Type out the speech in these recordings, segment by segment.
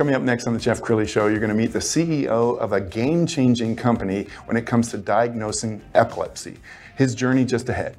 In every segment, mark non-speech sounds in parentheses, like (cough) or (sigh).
Coming up next on the Jeff Crilley Show, you're going to meet the CEO of a game changing company when it comes to diagnosing epilepsy. His journey just ahead.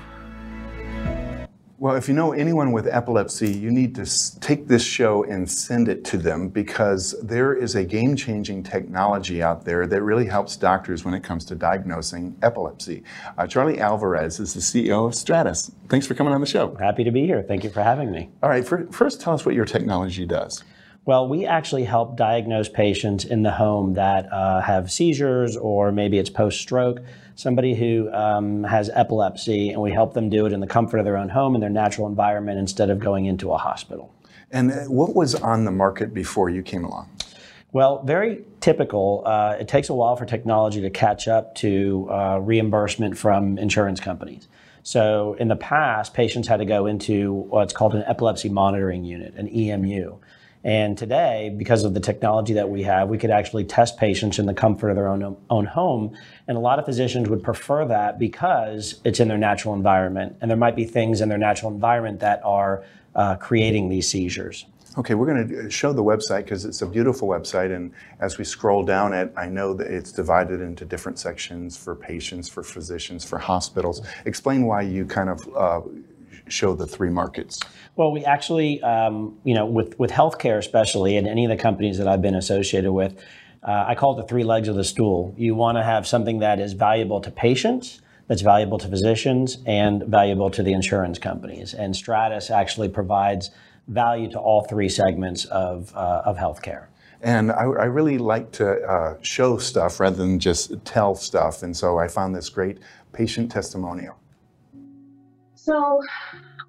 Well, if you know anyone with epilepsy, you need to take this show and send it to them because there is a game changing technology out there that really helps doctors when it comes to diagnosing epilepsy. Uh, Charlie Alvarez is the CEO of Stratus. Thanks for coming on the show. Happy to be here. Thank you for having me. All right, for, first tell us what your technology does. Well, we actually help diagnose patients in the home that uh, have seizures or maybe it's post stroke, somebody who um, has epilepsy, and we help them do it in the comfort of their own home in their natural environment instead of going into a hospital. And uh, what was on the market before you came along? Well, very typical. Uh, it takes a while for technology to catch up to uh, reimbursement from insurance companies. So, in the past, patients had to go into what's called an epilepsy monitoring unit, an EMU. And today, because of the technology that we have, we could actually test patients in the comfort of their own, own home. And a lot of physicians would prefer that because it's in their natural environment. And there might be things in their natural environment that are uh, creating these seizures. Okay, we're going to show the website because it's a beautiful website. And as we scroll down it, I know that it's divided into different sections for patients, for physicians, for hospitals. Explain why you kind of uh, show the three markets? Well, we actually, um, you know, with, with healthcare especially, and any of the companies that I've been associated with, uh, I call it the three legs of the stool. You want to have something that is valuable to patients, that's valuable to physicians, and valuable to the insurance companies. And Stratus actually provides value to all three segments of, uh, of healthcare. And I, I, really like to uh, show stuff rather than just tell stuff. And so I found this great patient testimonial. So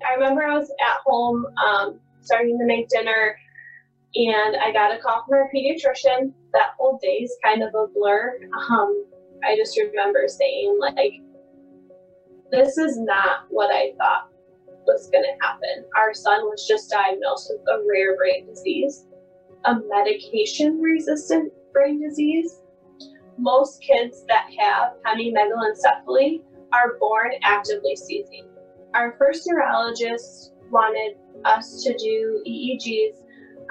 I remember I was at home um, starting to make dinner and I got a call from our pediatrician. That whole day is kind of a blur. Um, I just remember saying, like, this is not what I thought was going to happen. Our son was just diagnosed with a rare brain disease, a medication resistant brain disease. Most kids that have hemimegalencephaly are born actively seizing our first neurologist wanted us to do EEGs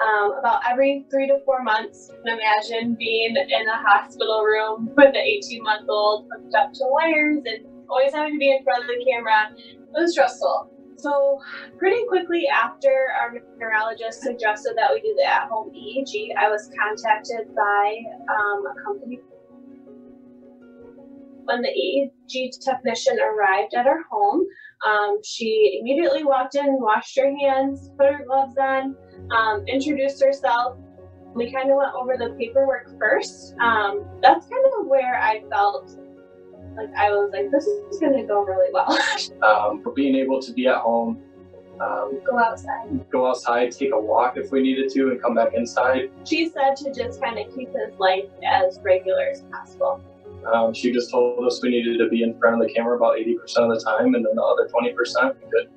um, about every three to four months. Imagine being in a hospital room with an 18 month old hooked up to wires and always having to be in front of the camera. It was stressful. So, pretty quickly after our neurologist suggested that we do the at home EEG, I was contacted by um, a company. When the EEG technician arrived at our home, um, she immediately walked in, washed her hands, put her gloves on, um, introduced herself. We kind of went over the paperwork first. Um, that's kind of where I felt like I was like, this is going to go really well. (laughs) um, being able to be at home, um, go outside, go outside, take a walk if we needed to, and come back inside. She said to just kind of keep his life as regular as possible. Um, she just told us we needed to be in front of the camera about 80% of the time, and then the other 20% we could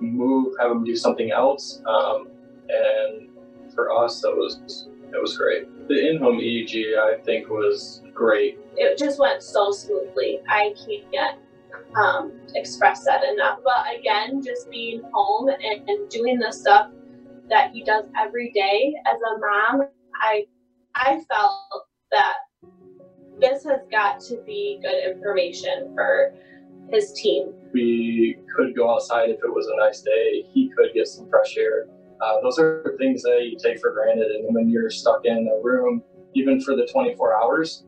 move, have them do something else. Um, and for us, that was it was great. The in-home EEG, I think, was great. It just went so smoothly. I can't um, express that enough. But again, just being home and, and doing the stuff that he does every day as a mom, I I felt that this has got to be good information for his team. We could go outside if it was a nice day. He could get some fresh air. Uh, those are things that you take for granted. And when you're stuck in a room, even for the 24 hours,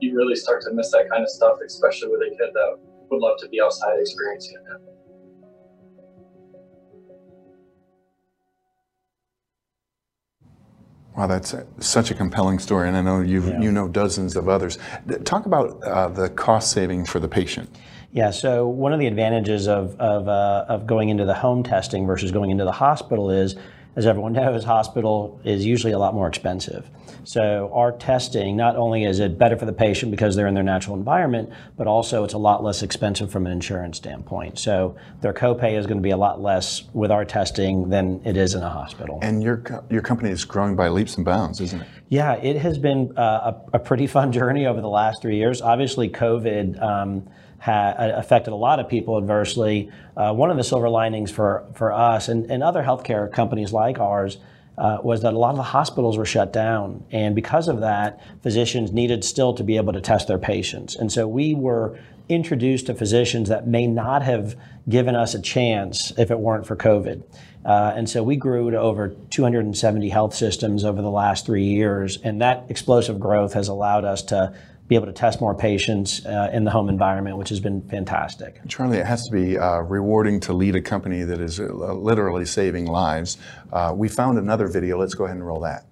you really start to miss that kind of stuff, especially with a kid that would love to be outside experiencing it. Wow, that's such a compelling story, and I know you Yeah. you know dozens of others. Talk about uh, the cost saving for the patient. Yeah, so one of the advantages of, of, uh, of going into the home testing versus going into the hospital is, as everyone knows, (laughs) hospital is usually a lot more expensive. So our testing, not only is it better for the patient because they're in their natural environment, but also it's a lot less expensive from an insurance standpoint. So their copay is going to be a lot less with our testing than it is in a hospital. And your your company is growing by leaps and bounds, isn't it? Yeah, it has been uh, a, a pretty fun (laughs) journey over the last three years. Obviously, COVID um, ha- affected a lot of people adversely. Uh, one of the silver linings for, for us and, and other healthcare companies like ours uh, was that a lot of the hospitals were shut down. And because of that, physicians needed still to be able to test their patients. And so we were introduced to physicians that may not have given us a chance if it weren't for COVID. Uh, and so we grew to over 270 health systems over the last three years. And that explosive growth has allowed us to be able to test more patients uh, in the home environment, which has been fantastic. Charlie, it has to be uh, rewarding to lead a company that is uh, literally saving lives. Uh, we found another video. Let's go ahead and roll that.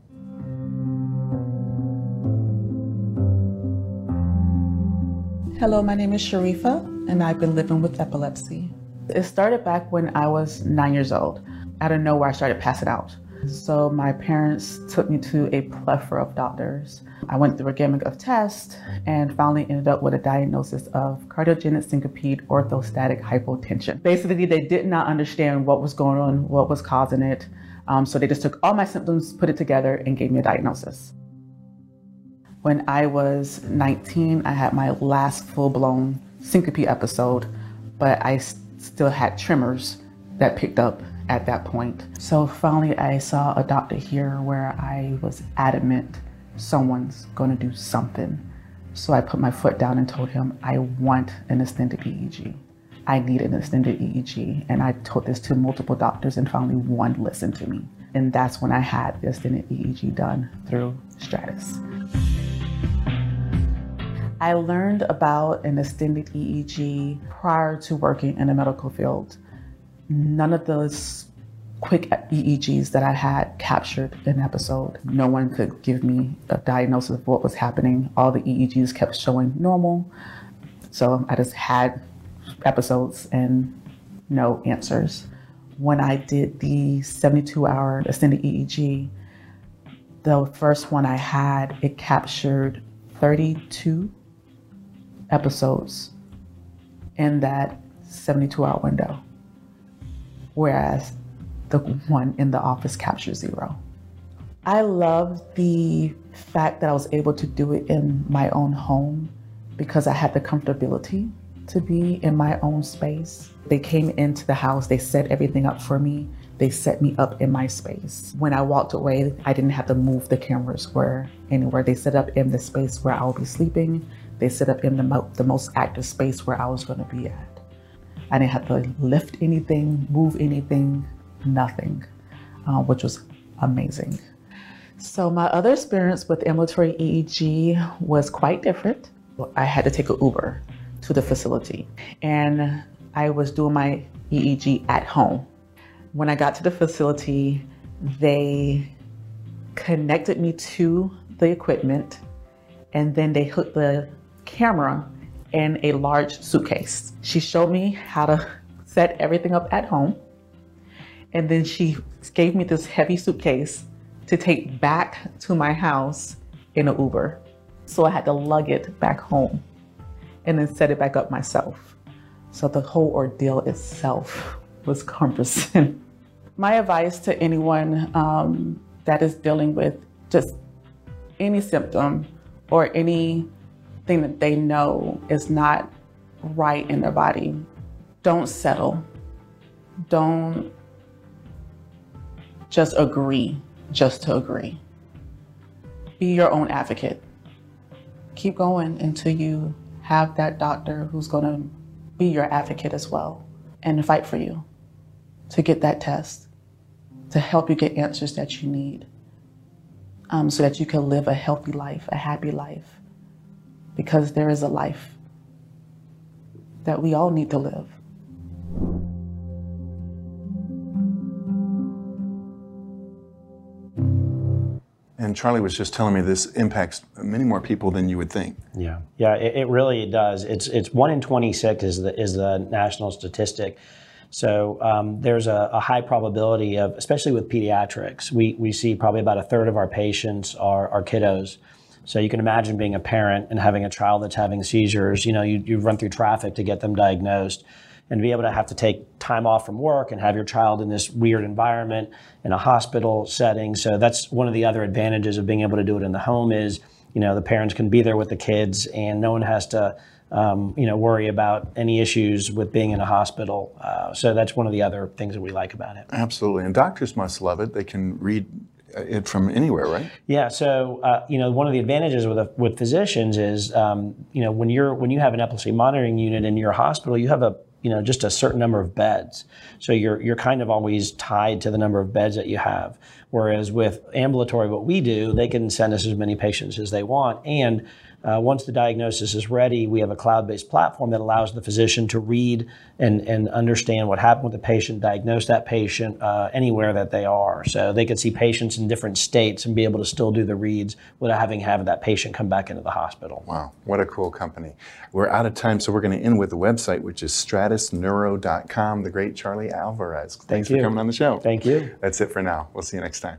Hello, my name is Sharifa, and I've been living with epilepsy. It started back when I was nine years old. Out of nowhere, I started passing out. So my parents took me to a plethora of doctors. I went through a gamut of tests and finally ended up with a diagnosis of cardiogenic syncope orthostatic hypotension. Basically, they did not understand what was going on, what was causing it. Um, so they just took all my symptoms, put it together, and gave me a diagnosis. When I was 19, I had my last full blown syncope episode, but I still had tremors that picked up at that point. So finally, I saw a doctor here where I was adamant someone's going to do something. So I put my foot down and told him, I want an extended EEG. I need an extended EEG. And I told this to multiple doctors, and finally, one listened to me. And that's when I had the extended EEG done through Stratus. I learned about an extended EEG prior to working in the medical field. None of those quick EEGs that I had captured an episode. No one could give me a diagnosis of what was happening. All the EEGs kept showing normal. So I just had episodes and no answers. When I did the 72 hour extended EEG, the first one I had, it captured 32 episodes in that 72 hour window, whereas the one in the office captured zero. I love the fact that I was able to do it in my own home because I had the comfortability to be in my own space. They came into the house, they set everything up for me, they set me up in my space. When I walked away, I didn't have to move the cameras where anywhere. They set up in the space where I'll be sleeping. They set up in the, mo- the most active space where I was going to be at. I didn't have to lift anything, move anything, nothing, uh, which was amazing. So my other experience with ambulatory EEG was quite different. I had to take an Uber to the facility, and I was doing my EEG at home. When I got to the facility, they connected me to the equipment, and then they hooked the camera in a large suitcase. She showed me how to set everything up at home, and then she gave me this heavy suitcase to take back to my house in an Uber. So I had to lug it back home and then set it back up myself. So the whole ordeal itself was cumbersome. (laughs) My advice to anyone um, that is dealing with just any symptom or anything that they know is not right in their body, don't settle. Don't just agree just to agree. Be your own advocate. Keep going until you have that doctor who's going to be your advocate as well and fight for you to get that test, to help you get answers that you need um, so that you can live a healthy life, a happy life, because there is a life that we all need to live. And Charlie was just telling me this impacts many more people than you would think. Yeah, yeah, it, it really does. It's it's one in twenty six is the is the national statistic. So um, there's a, a, high probability of, especially with pediatrics, we we see probably about a third of our patients are are kiddos. So you can imagine being a parent and having a child that's having seizures. You know, you you run through traffic to get them diagnosed and be able to have to take time off from work and have your child in this weird environment in a hospital setting. So that's one of the other advantages of being able to do it in the home is, you know, the parents can be there with the kids and no one has to, um, you know, worry about any issues with being in a hospital. Uh, so that's one of the other things that we like about it. Absolutely. And doctors must love it. They can read it from anywhere, right? Yeah. So uh, you know, one of the advantages with a, with physicians is um, you know when you're when you have an epilepsy monitoring unit in your hospital, you have a you know just a certain number of beds so you're you're kind of always tied to the number of beds that you have whereas with ambulatory what we do they can send us as many patients as they want and uh, once the diagnosis is ready, we have a cloud based platform that allows the physician to read and, and understand what happened with the patient, diagnose that patient uh, anywhere that they are. So they could see patients in different states and be able to still do the reads without having to have that patient come back into the hospital. Wow, what a cool company. We're out of time, so we're going to end with the website, which is stratusneuro.com. The great Charlie Alvarez. Thanks Thank for coming on the show. Thank you. That's it for now. We'll see you next time.